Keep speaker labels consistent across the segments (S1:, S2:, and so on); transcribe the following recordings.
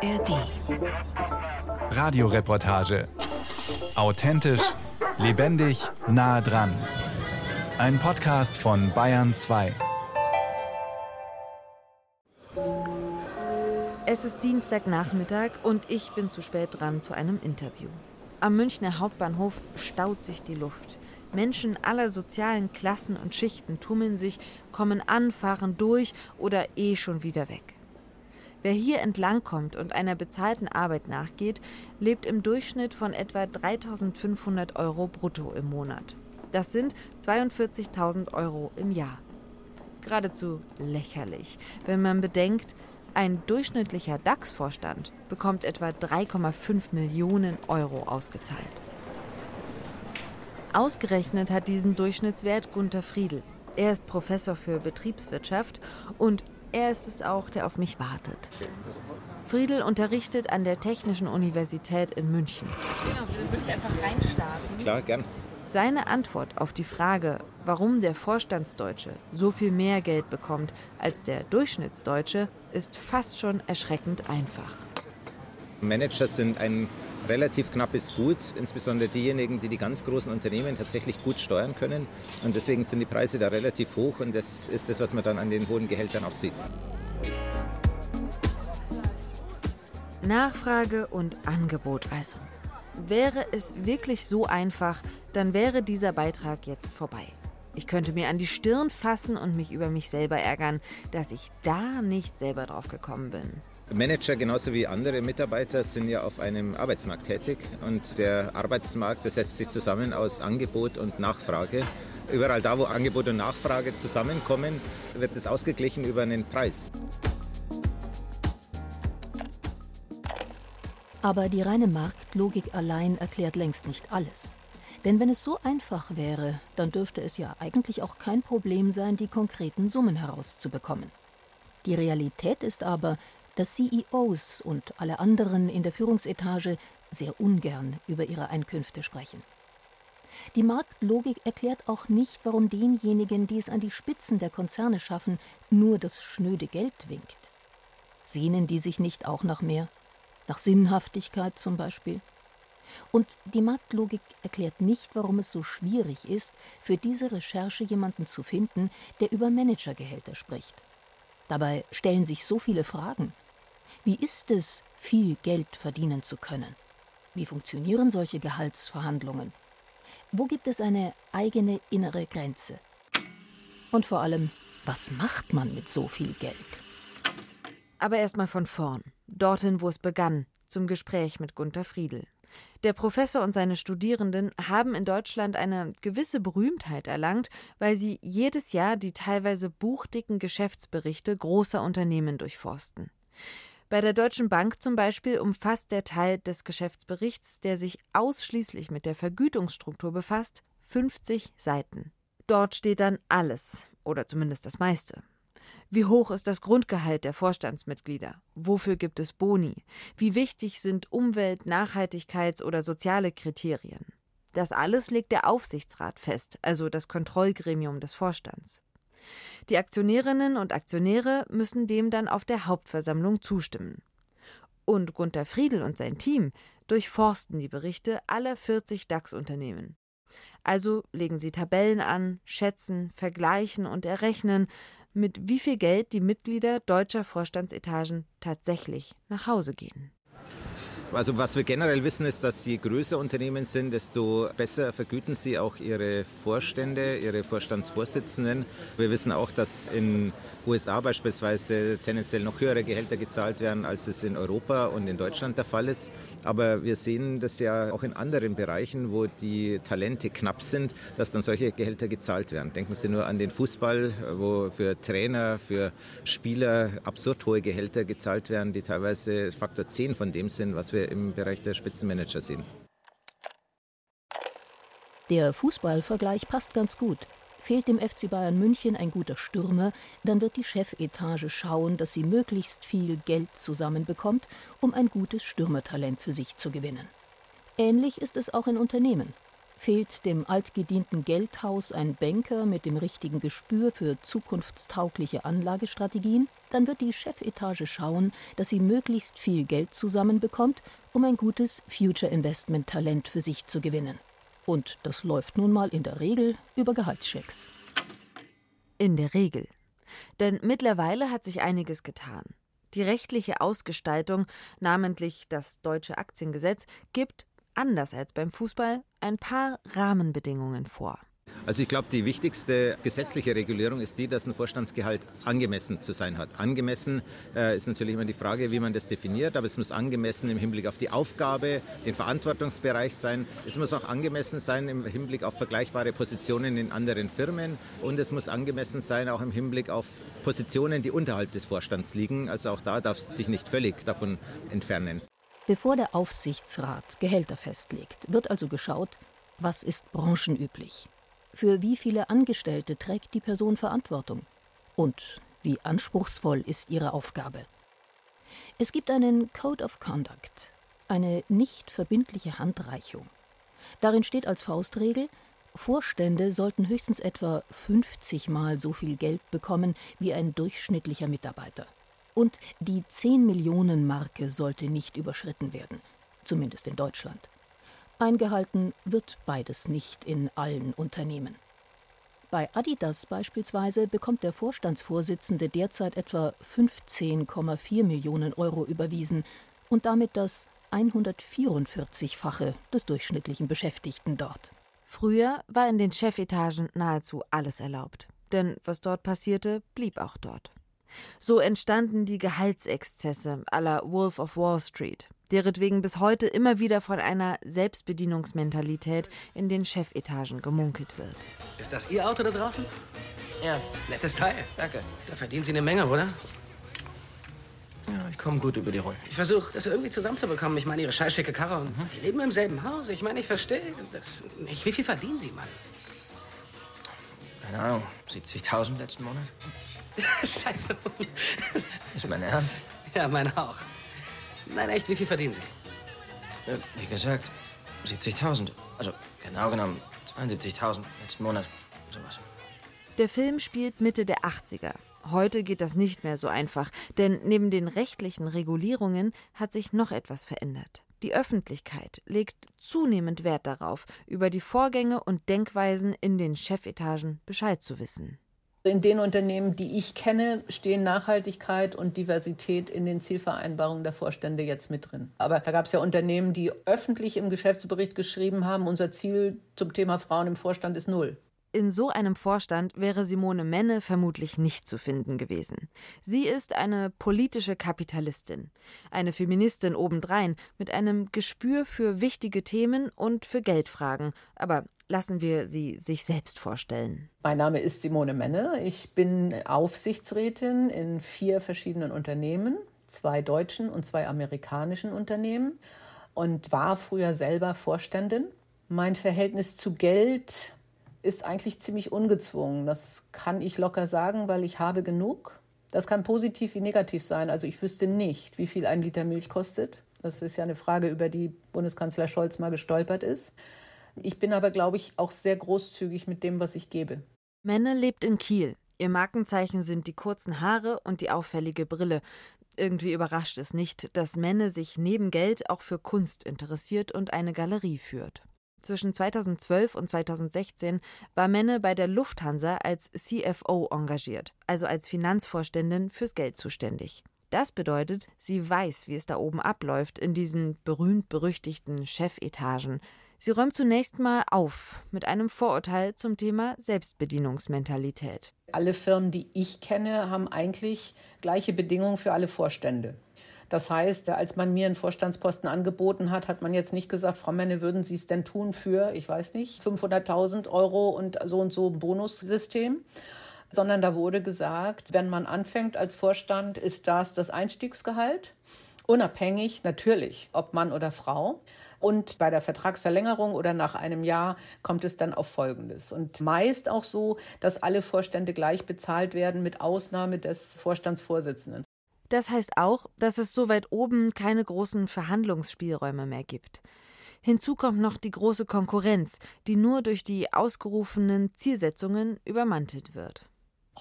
S1: ARD.
S2: Radioreportage. Authentisch, lebendig, nah dran. Ein Podcast von Bayern 2.
S3: Es ist Dienstagnachmittag und ich bin zu spät dran zu einem Interview. Am Münchner Hauptbahnhof staut sich die Luft. Menschen aller sozialen Klassen und Schichten tummeln sich, kommen an, fahren durch oder eh schon wieder weg. Wer hier entlangkommt und einer bezahlten Arbeit nachgeht, lebt im Durchschnitt von etwa 3500 Euro brutto im Monat. Das sind 42.000 Euro im Jahr. Geradezu lächerlich, wenn man bedenkt, ein durchschnittlicher DAX-Vorstand bekommt etwa 3,5 Millionen Euro ausgezahlt. Ausgerechnet hat diesen Durchschnittswert Gunther Friedl. Er ist Professor für Betriebswirtschaft und er ist es auch, der auf mich wartet. Friedel unterrichtet an der Technischen Universität in München.
S4: Genau, würde ich einfach reinstarten.
S5: Klar, gern.
S3: Seine Antwort auf die Frage, warum der Vorstandsdeutsche so viel mehr Geld bekommt als der Durchschnittsdeutsche, ist fast schon erschreckend einfach.
S5: Manager sind ein relativ knappes Gut, insbesondere diejenigen, die die ganz großen Unternehmen tatsächlich gut steuern können. Und deswegen sind die Preise da relativ hoch und das ist das, was man dann an den hohen Gehältern auch sieht.
S3: Nachfrage und Angebot also. Wäre es wirklich so einfach, dann wäre dieser Beitrag jetzt vorbei. Ich könnte mir an die Stirn fassen und mich über mich selber ärgern, dass ich da nicht selber drauf gekommen bin.
S5: Manager genauso wie andere Mitarbeiter sind ja auf einem Arbeitsmarkt tätig und der Arbeitsmarkt der setzt sich zusammen aus Angebot und Nachfrage. Überall da, wo Angebot und Nachfrage zusammenkommen, wird es ausgeglichen über einen Preis.
S1: Aber die reine Marktlogik allein erklärt längst nicht alles. Denn wenn es so einfach wäre, dann dürfte es ja eigentlich auch kein Problem sein, die konkreten Summen herauszubekommen. Die Realität ist aber, dass CEOs und alle anderen in der Führungsetage sehr ungern über ihre Einkünfte sprechen. Die Marktlogik erklärt auch nicht, warum denjenigen, die es an die Spitzen der Konzerne schaffen, nur das schnöde Geld winkt. Sehnen die sich nicht auch nach mehr? Nach Sinnhaftigkeit zum Beispiel? Und die Marktlogik erklärt nicht, warum es so schwierig ist, für diese Recherche jemanden zu finden, der über Managergehälter spricht. Dabei stellen sich so viele Fragen. Wie ist es, viel Geld verdienen zu können? Wie funktionieren solche Gehaltsverhandlungen? Wo gibt es eine eigene innere Grenze? Und vor allem, was macht man mit so viel Geld?
S3: Aber erstmal von vorn, dorthin, wo es begann, zum Gespräch mit Gunther Friedel. Der Professor und seine Studierenden haben in Deutschland eine gewisse Berühmtheit erlangt, weil sie jedes Jahr die teilweise buchdicken Geschäftsberichte großer Unternehmen durchforsten. Bei der Deutschen Bank zum Beispiel umfasst der Teil des Geschäftsberichts, der sich ausschließlich mit der Vergütungsstruktur befasst, 50 Seiten. Dort steht dann alles, oder zumindest das meiste. Wie hoch ist das Grundgehalt der Vorstandsmitglieder? Wofür gibt es Boni? Wie wichtig sind Umwelt-, Nachhaltigkeits- oder soziale Kriterien? Das alles legt der Aufsichtsrat fest, also das Kontrollgremium des Vorstands. Die Aktionärinnen und Aktionäre müssen dem dann auf der Hauptversammlung zustimmen. Und Gunther Friedel und sein Team durchforsten die Berichte aller 40 DAX-Unternehmen. Also legen sie Tabellen an, schätzen, vergleichen und errechnen, mit wie viel Geld die Mitglieder deutscher Vorstandsetagen tatsächlich nach Hause gehen.
S5: Also was wir generell wissen ist, dass je größer Unternehmen sind, desto besser vergüten sie auch ihre Vorstände, ihre Vorstandsvorsitzenden. Wir wissen auch, dass in USA beispielsweise tendenziell noch höhere Gehälter gezahlt werden, als es in Europa und in Deutschland der Fall ist. Aber wir sehen das ja auch in anderen Bereichen, wo die Talente knapp sind, dass dann solche Gehälter gezahlt werden. Denken Sie nur an den Fußball, wo für Trainer, für Spieler absurd hohe Gehälter gezahlt werden, die teilweise Faktor 10 von dem sind, was wir im Bereich der Spitzenmanager sehen.
S1: Der Fußballvergleich passt ganz gut. Fehlt dem FC Bayern München ein guter Stürmer, dann wird die Chefetage schauen, dass sie möglichst viel Geld zusammenbekommt, um ein gutes Stürmertalent für sich zu gewinnen. Ähnlich ist es auch in Unternehmen. Fehlt dem altgedienten Geldhaus ein Banker mit dem richtigen Gespür für zukunftstaugliche Anlagestrategien, dann wird die Chefetage schauen, dass sie möglichst viel Geld zusammenbekommt, um ein gutes Future Investment Talent für sich zu gewinnen. Und das läuft nun mal in der Regel über Gehaltschecks.
S3: In der Regel. Denn mittlerweile hat sich einiges getan. Die rechtliche Ausgestaltung, namentlich das deutsche Aktiengesetz, gibt, anders als beim Fußball, ein paar Rahmenbedingungen vor.
S5: Also ich glaube, die wichtigste gesetzliche Regulierung ist die, dass ein Vorstandsgehalt angemessen zu sein hat. Angemessen äh, ist natürlich immer die Frage, wie man das definiert, aber es muss angemessen im Hinblick auf die Aufgabe, den Verantwortungsbereich sein. Es muss auch angemessen sein im Hinblick auf vergleichbare Positionen in anderen Firmen und es muss angemessen sein auch im Hinblick auf Positionen, die unterhalb des Vorstands liegen. Also auch da darf es sich nicht völlig davon entfernen.
S1: Bevor der Aufsichtsrat Gehälter festlegt, wird also geschaut, was ist branchenüblich. Für wie viele Angestellte trägt die Person Verantwortung? Und wie anspruchsvoll ist ihre Aufgabe? Es gibt einen Code of Conduct, eine nicht verbindliche Handreichung. Darin steht als Faustregel, Vorstände sollten höchstens etwa 50 Mal so viel Geld bekommen wie ein durchschnittlicher Mitarbeiter. Und die 10 Millionen Marke sollte nicht überschritten werden, zumindest in Deutschland. Eingehalten wird beides nicht in allen Unternehmen. Bei Adidas beispielsweise bekommt der Vorstandsvorsitzende derzeit etwa 15,4 Millionen Euro überwiesen und damit das 144-fache des durchschnittlichen Beschäftigten dort.
S3: Früher war in den Chefetagen nahezu alles erlaubt, denn was dort passierte, blieb auch dort. So entstanden die Gehaltsexzesse aller Wolf of Wall Street, deretwegen bis heute immer wieder von einer Selbstbedienungsmentalität in den Chefetagen gemunkelt wird.
S6: Ist das Ihr Auto da draußen? Ja. Nettes Teil. Danke. Da verdienen Sie eine Menge, oder? Ja, ich komme gut über die Runden. Ich versuche, das irgendwie zusammenzubekommen. Ich meine, Ihre scheißschicke Karre und mhm. wir leben im selben Haus. Ich meine, ich verstehe das nicht. Wie viel verdienen Sie, Mann? Keine Ahnung. 70.000 letzten Monat. Scheiße. Ist mein Ernst? Ja, meine auch. Nein, echt, wie viel verdienen Sie? Äh, wie gesagt, 70.000. Also genau genommen 72.000 letzten Monat. Sowas.
S3: Der Film spielt Mitte der 80er. Heute geht das nicht mehr so einfach, denn neben den rechtlichen Regulierungen hat sich noch etwas verändert. Die Öffentlichkeit legt zunehmend Wert darauf, über die Vorgänge und Denkweisen in den Chefetagen Bescheid zu wissen.
S7: In den Unternehmen, die ich kenne, stehen Nachhaltigkeit und Diversität in den Zielvereinbarungen der Vorstände jetzt mit drin. Aber da gab es ja Unternehmen, die öffentlich im Geschäftsbericht geschrieben haben, unser Ziel zum Thema Frauen im Vorstand ist null.
S3: In so einem Vorstand wäre Simone Menne vermutlich nicht zu finden gewesen. Sie ist eine politische Kapitalistin, eine Feministin obendrein, mit einem Gespür für wichtige Themen und für Geldfragen. Aber lassen wir sie sich selbst vorstellen.
S7: Mein Name ist Simone Menne. Ich bin Aufsichtsrätin in vier verschiedenen Unternehmen, zwei deutschen und zwei amerikanischen Unternehmen und war früher selber Vorständin. Mein Verhältnis zu Geld ist eigentlich ziemlich ungezwungen. Das kann ich locker sagen, weil ich habe genug. Das kann positiv wie negativ sein. Also ich wüsste nicht, wie viel ein Liter Milch kostet. Das ist ja eine Frage, über die Bundeskanzler Scholz mal gestolpert ist. Ich bin aber, glaube ich, auch sehr großzügig mit dem, was ich gebe.
S3: Menne lebt in Kiel. Ihr Markenzeichen sind die kurzen Haare und die auffällige Brille. Irgendwie überrascht es nicht, dass Menne sich neben Geld auch für Kunst interessiert und eine Galerie führt. Zwischen 2012 und 2016 war Menne bei der Lufthansa als CFO engagiert, also als Finanzvorständin fürs Geld zuständig. Das bedeutet, sie weiß, wie es da oben abläuft in diesen berühmt-berüchtigten Chefetagen. Sie räumt zunächst mal auf mit einem Vorurteil zum Thema Selbstbedienungsmentalität.
S7: Alle Firmen, die ich kenne, haben eigentlich gleiche Bedingungen für alle Vorstände. Das heißt, als man mir einen Vorstandsposten angeboten hat, hat man jetzt nicht gesagt, Frau Menne, würden Sie es denn tun für, ich weiß nicht, 500.000 Euro und so und so Bonussystem? Sondern da wurde gesagt, wenn man anfängt als Vorstand, ist das das Einstiegsgehalt. Unabhängig natürlich, ob Mann oder Frau. Und bei der Vertragsverlängerung oder nach einem Jahr kommt es dann auf Folgendes. Und meist auch so, dass alle Vorstände gleich bezahlt werden, mit Ausnahme des Vorstandsvorsitzenden.
S3: Das heißt auch, dass es so weit oben keine großen Verhandlungsspielräume mehr gibt. Hinzu kommt noch die große Konkurrenz, die nur durch die ausgerufenen Zielsetzungen übermantelt wird.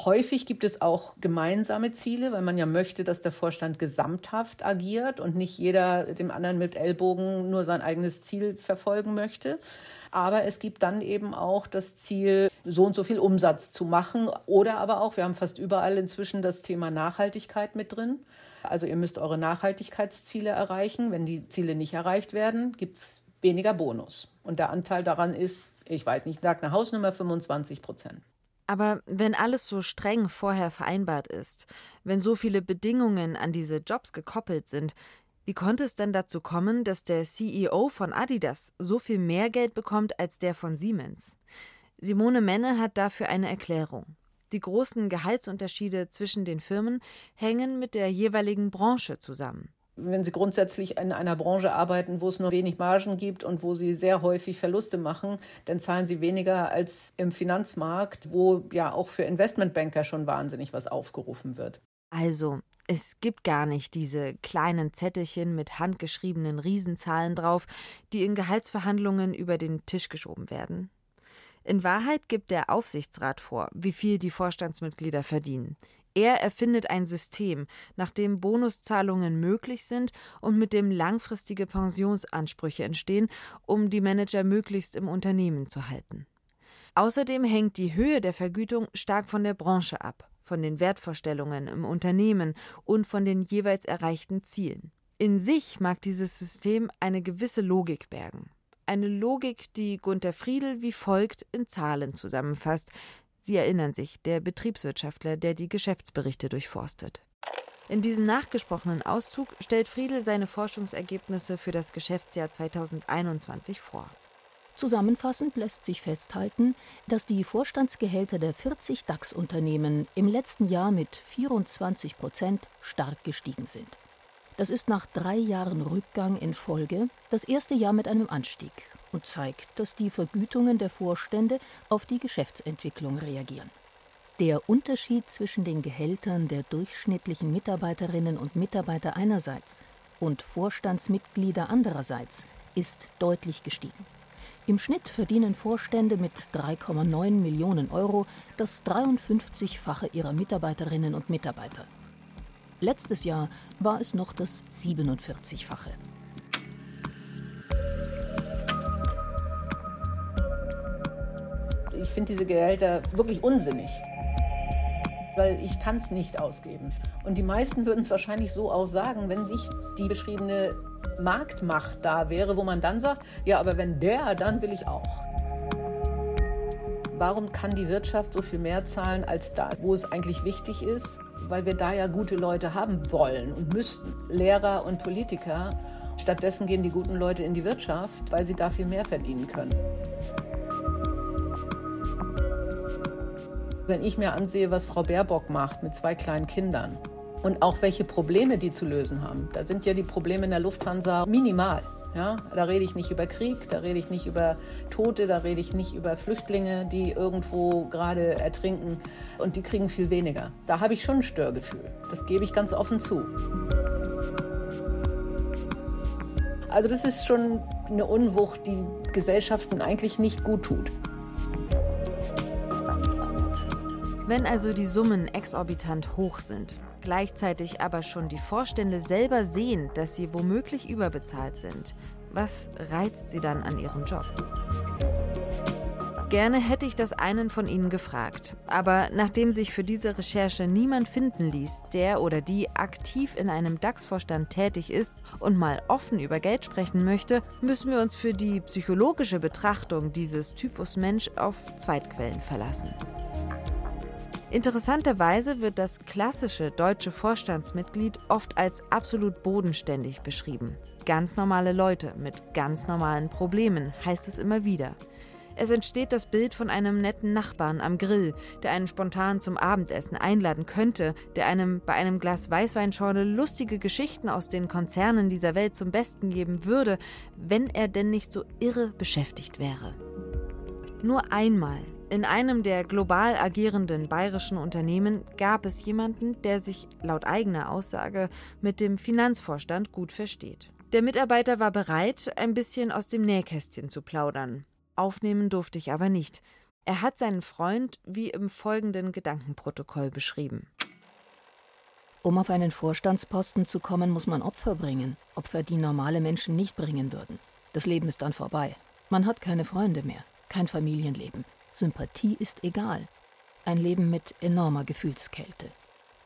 S7: Häufig gibt es auch gemeinsame Ziele, weil man ja möchte, dass der Vorstand gesamthaft agiert und nicht jeder dem anderen mit Ellbogen nur sein eigenes Ziel verfolgen möchte. Aber es gibt dann eben auch das Ziel, so und so viel Umsatz zu machen. Oder aber auch, wir haben fast überall inzwischen das Thema Nachhaltigkeit mit drin. Also ihr müsst eure Nachhaltigkeitsziele erreichen. Wenn die Ziele nicht erreicht werden, gibt es weniger Bonus. Und der Anteil daran ist, ich weiß nicht, ich sage eine Hausnummer 25 Prozent.
S3: Aber wenn alles so streng vorher vereinbart ist, wenn so viele Bedingungen an diese Jobs gekoppelt sind, wie konnte es denn dazu kommen, dass der CEO von Adidas so viel mehr Geld bekommt als der von Siemens? Simone Menne hat dafür eine Erklärung. Die großen Gehaltsunterschiede zwischen den Firmen hängen mit der jeweiligen Branche zusammen.
S7: Wenn Sie grundsätzlich in einer Branche arbeiten, wo es nur wenig Margen gibt und wo Sie sehr häufig Verluste machen, dann zahlen Sie weniger als im Finanzmarkt, wo ja auch für Investmentbanker schon wahnsinnig was aufgerufen wird.
S3: Also, es gibt gar nicht diese kleinen Zettelchen mit handgeschriebenen Riesenzahlen drauf, die in Gehaltsverhandlungen über den Tisch geschoben werden. In Wahrheit gibt der Aufsichtsrat vor, wie viel die Vorstandsmitglieder verdienen. Er erfindet ein System, nach dem Bonuszahlungen möglich sind und mit dem langfristige Pensionsansprüche entstehen, um die Manager möglichst im Unternehmen zu halten. Außerdem hängt die Höhe der Vergütung stark von der Branche ab, von den Wertvorstellungen im Unternehmen und von den jeweils erreichten Zielen. In sich mag dieses System eine gewisse Logik bergen. Eine Logik, die Gunther Friedel wie folgt in Zahlen zusammenfasst, Sie erinnern sich, der Betriebswirtschaftler, der die Geschäftsberichte durchforstet. In diesem nachgesprochenen Auszug stellt Friedel seine Forschungsergebnisse für das Geschäftsjahr 2021 vor.
S1: Zusammenfassend lässt sich festhalten, dass die Vorstandsgehälter der 40 DAX-Unternehmen im letzten Jahr mit 24 Prozent stark gestiegen sind. Das ist nach drei Jahren Rückgang in Folge das erste Jahr mit einem Anstieg und zeigt, dass die Vergütungen der Vorstände auf die Geschäftsentwicklung reagieren. Der Unterschied zwischen den Gehältern der durchschnittlichen Mitarbeiterinnen und Mitarbeiter einerseits und Vorstandsmitglieder andererseits ist deutlich gestiegen. Im Schnitt verdienen Vorstände mit 3,9 Millionen Euro das 53-fache ihrer Mitarbeiterinnen und Mitarbeiter. Letztes Jahr war es noch das 47-fache.
S7: Ich finde diese Gehälter wirklich unsinnig, weil ich kann es nicht ausgeben. Und die meisten würden es wahrscheinlich so auch sagen, wenn nicht die beschriebene Marktmacht da wäre, wo man dann sagt, ja, aber wenn der, dann will ich auch. Warum kann die Wirtschaft so viel mehr zahlen als da, wo es eigentlich wichtig ist? Weil wir da ja gute Leute haben wollen und müssten. Lehrer und Politiker. Stattdessen gehen die guten Leute in die Wirtschaft, weil sie da viel mehr verdienen können. Wenn ich mir ansehe, was Frau Baerbock macht mit zwei kleinen Kindern und auch welche Probleme die zu lösen haben, da sind ja die Probleme in der Lufthansa minimal. Ja, da rede ich nicht über Krieg, da rede ich nicht über Tote, da rede ich nicht über Flüchtlinge, die irgendwo gerade ertrinken und die kriegen viel weniger. Da habe ich schon ein Störgefühl. Das gebe ich ganz offen zu. Also das ist schon eine Unwucht, die Gesellschaften eigentlich nicht gut tut.
S3: Wenn also die Summen exorbitant hoch sind, gleichzeitig aber schon die Vorstände selber sehen, dass sie womöglich überbezahlt sind, was reizt sie dann an ihrem Job? Gerne hätte ich das einen von Ihnen gefragt, aber nachdem sich für diese Recherche niemand finden ließ, der oder die aktiv in einem DAX-Vorstand tätig ist und mal offen über Geld sprechen möchte, müssen wir uns für die psychologische Betrachtung dieses Typus Mensch auf Zweitquellen verlassen. Interessanterweise wird das klassische deutsche Vorstandsmitglied oft als absolut bodenständig beschrieben. Ganz normale Leute mit ganz normalen Problemen, heißt es immer wieder. Es entsteht das Bild von einem netten Nachbarn am Grill, der einen spontan zum Abendessen einladen könnte, der einem bei einem Glas Weißweinschorle lustige Geschichten aus den Konzernen dieser Welt zum Besten geben würde, wenn er denn nicht so irre beschäftigt wäre. Nur einmal in einem der global agierenden bayerischen Unternehmen gab es jemanden, der sich laut eigener Aussage mit dem Finanzvorstand gut versteht. Der Mitarbeiter war bereit, ein bisschen aus dem Nähkästchen zu plaudern. Aufnehmen durfte ich aber nicht. Er hat seinen Freund wie im folgenden Gedankenprotokoll beschrieben.
S1: Um auf einen Vorstandsposten zu kommen, muss man Opfer bringen. Opfer, die normale Menschen nicht bringen würden. Das Leben ist dann vorbei. Man hat keine Freunde mehr, kein Familienleben. Sympathie ist egal. Ein Leben mit enormer Gefühlskälte.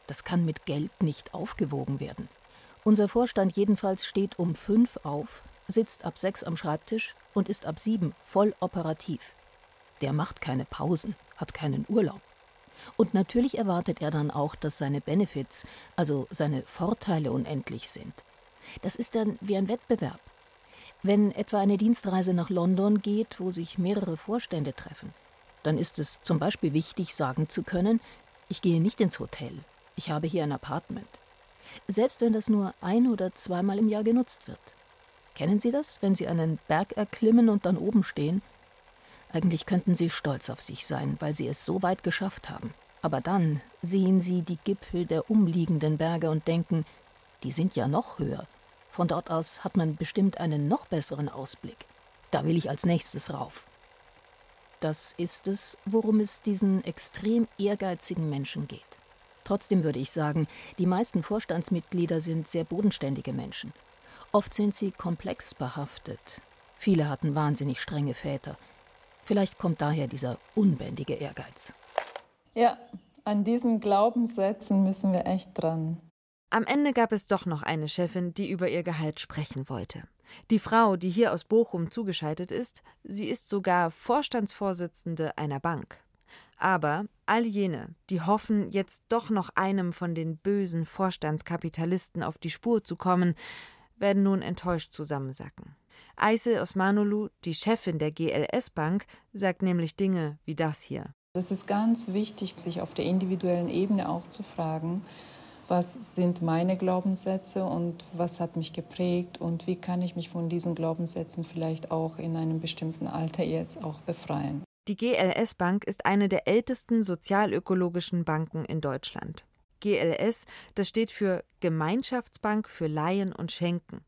S1: Das kann mit Geld nicht aufgewogen werden. Unser Vorstand jedenfalls steht um fünf auf, sitzt ab sechs am Schreibtisch und ist ab sieben voll operativ. Der macht keine Pausen, hat keinen Urlaub. Und natürlich erwartet er dann auch, dass seine Benefits, also seine Vorteile unendlich sind. Das ist dann wie ein Wettbewerb. Wenn etwa eine Dienstreise nach London geht, wo sich mehrere Vorstände treffen, dann ist es zum Beispiel wichtig, sagen zu können, ich gehe nicht ins Hotel, ich habe hier ein Apartment. Selbst wenn das nur ein oder zweimal im Jahr genutzt wird. Kennen Sie das, wenn Sie einen Berg erklimmen und dann oben stehen? Eigentlich könnten Sie stolz auf sich sein, weil Sie es so weit geschafft haben. Aber dann sehen Sie die Gipfel der umliegenden Berge und denken, die sind ja noch höher. Von dort aus hat man bestimmt einen noch besseren Ausblick. Da will ich als nächstes rauf. Das ist es, worum es diesen extrem ehrgeizigen Menschen geht. Trotzdem würde ich sagen, die meisten Vorstandsmitglieder sind sehr bodenständige Menschen. Oft sind sie komplex behaftet. Viele hatten wahnsinnig strenge Väter. Vielleicht kommt daher dieser unbändige Ehrgeiz.
S8: Ja, an diesen Glaubenssätzen müssen wir echt dran.
S3: Am Ende gab es doch noch eine Chefin, die über ihr Gehalt sprechen wollte. Die Frau, die hier aus Bochum zugeschaltet ist, sie ist sogar Vorstandsvorsitzende einer Bank. Aber all jene, die hoffen, jetzt doch noch einem von den bösen Vorstandskapitalisten auf die Spur zu kommen, werden nun enttäuscht zusammensacken. Aysel Osmanolu, die Chefin der GLS Bank, sagt nämlich Dinge wie das hier.
S8: Es ist ganz wichtig, sich auf der individuellen Ebene auch zu fragen, was sind meine Glaubenssätze und was hat mich geprägt und wie kann ich mich von diesen Glaubenssätzen vielleicht auch in einem bestimmten Alter jetzt auch befreien.
S3: Die GLS Bank ist eine der ältesten sozialökologischen Banken in Deutschland. GLS, das steht für Gemeinschaftsbank für Leihen und Schenken.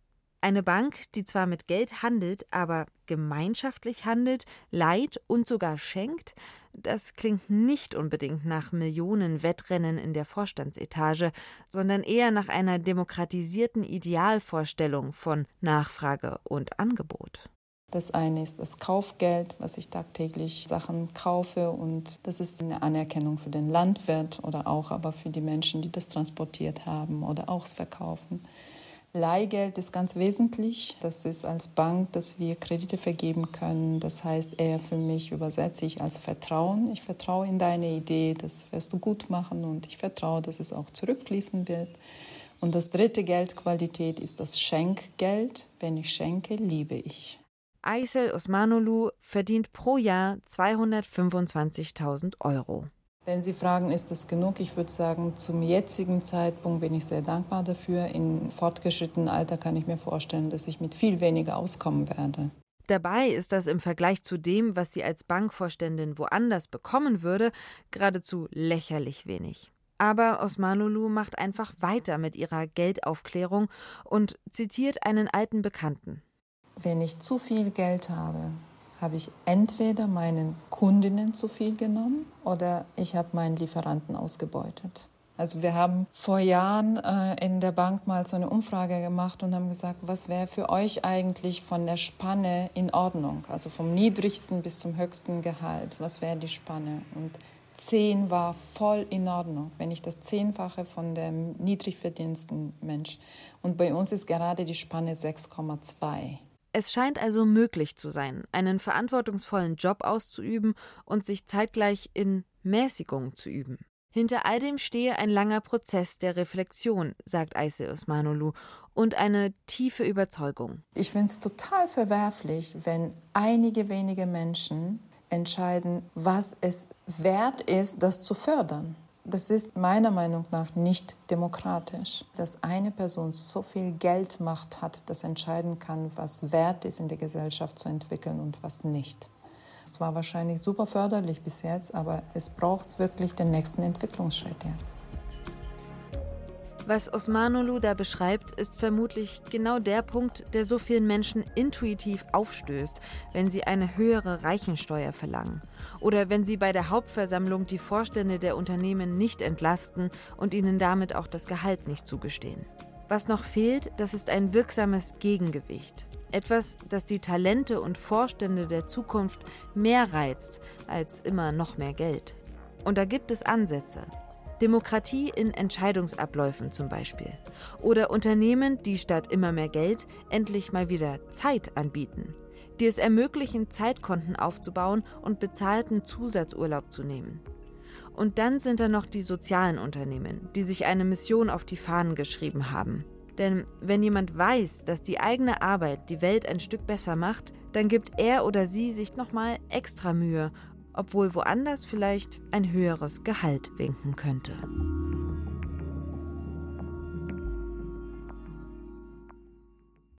S3: Eine Bank, die zwar mit Geld handelt, aber gemeinschaftlich handelt, leiht und sogar schenkt, das klingt nicht unbedingt nach Millionen Wettrennen in der Vorstandsetage, sondern eher nach einer demokratisierten Idealvorstellung von Nachfrage und Angebot.
S8: Das eine ist das Kaufgeld, was ich tagtäglich Sachen kaufe und das ist eine Anerkennung für den Landwirt oder auch aber für die Menschen, die das transportiert haben oder auch verkaufen. Leihgeld ist ganz wesentlich. Das ist als Bank, dass wir Kredite vergeben können. Das heißt, eher für mich übersetze ich als Vertrauen. Ich vertraue in deine Idee, das wirst du gut machen und ich vertraue, dass es auch zurückfließen wird. Und das dritte Geldqualität ist das Schenkgeld. Wenn ich schenke, liebe ich.
S3: Aysel Osmanolu verdient pro Jahr 225.000 Euro.
S8: Wenn Sie fragen, ist das genug? Ich würde sagen, zum jetzigen Zeitpunkt bin ich sehr dankbar dafür. In fortgeschrittenem Alter kann ich mir vorstellen, dass ich mit viel weniger auskommen werde.
S3: Dabei ist das im Vergleich zu dem, was sie als Bankvorständin woanders bekommen würde, geradezu lächerlich wenig. Aber Osmanulu macht einfach weiter mit ihrer Geldaufklärung und zitiert einen alten Bekannten.
S8: Wenn ich zu viel Geld habe, habe ich entweder meinen Kundinnen zu viel genommen oder ich habe meinen Lieferanten ausgebeutet. Also wir haben vor Jahren äh, in der Bank mal so eine Umfrage gemacht und haben gesagt, was wäre für euch eigentlich von der Spanne in Ordnung? Also vom niedrigsten bis zum höchsten Gehalt. Was wäre die Spanne? Und 10 war voll in Ordnung, wenn ich das Zehnfache von dem niedrig verdiensten Mensch. Und bei uns ist gerade die Spanne 6,2.
S3: Es scheint also möglich zu sein, einen verantwortungsvollen Job auszuüben und sich zeitgleich in Mäßigung zu üben. Hinter all dem stehe ein langer Prozess der Reflexion, sagt Aise Osmanolu, und eine tiefe Überzeugung.
S8: Ich finde es total verwerflich, wenn einige wenige Menschen entscheiden, was es wert ist, das zu fördern. Das ist meiner Meinung nach nicht demokratisch, dass eine Person so viel Geldmacht hat, dass entscheiden kann, was wert ist in der Gesellschaft zu entwickeln und was nicht. Es war wahrscheinlich super förderlich bis jetzt, aber es braucht wirklich den nächsten Entwicklungsschritt jetzt.
S3: Was Osmanolu da beschreibt, ist vermutlich genau der Punkt, der so vielen Menschen intuitiv aufstößt, wenn sie eine höhere Reichensteuer verlangen oder wenn sie bei der Hauptversammlung die Vorstände der Unternehmen nicht entlasten und ihnen damit auch das Gehalt nicht zugestehen. Was noch fehlt, das ist ein wirksames Gegengewicht. Etwas, das die Talente und Vorstände der Zukunft mehr reizt als immer noch mehr Geld. Und da gibt es Ansätze. Demokratie in Entscheidungsabläufen zum Beispiel. Oder Unternehmen, die statt immer mehr Geld endlich mal wieder Zeit anbieten. Die es ermöglichen, Zeitkonten aufzubauen und bezahlten Zusatzurlaub zu nehmen. Und dann sind da noch die sozialen Unternehmen, die sich eine Mission auf die Fahnen geschrieben haben. Denn wenn jemand weiß, dass die eigene Arbeit die Welt ein Stück besser macht, dann gibt er oder sie sich nochmal extra Mühe obwohl woanders vielleicht ein höheres Gehalt winken könnte.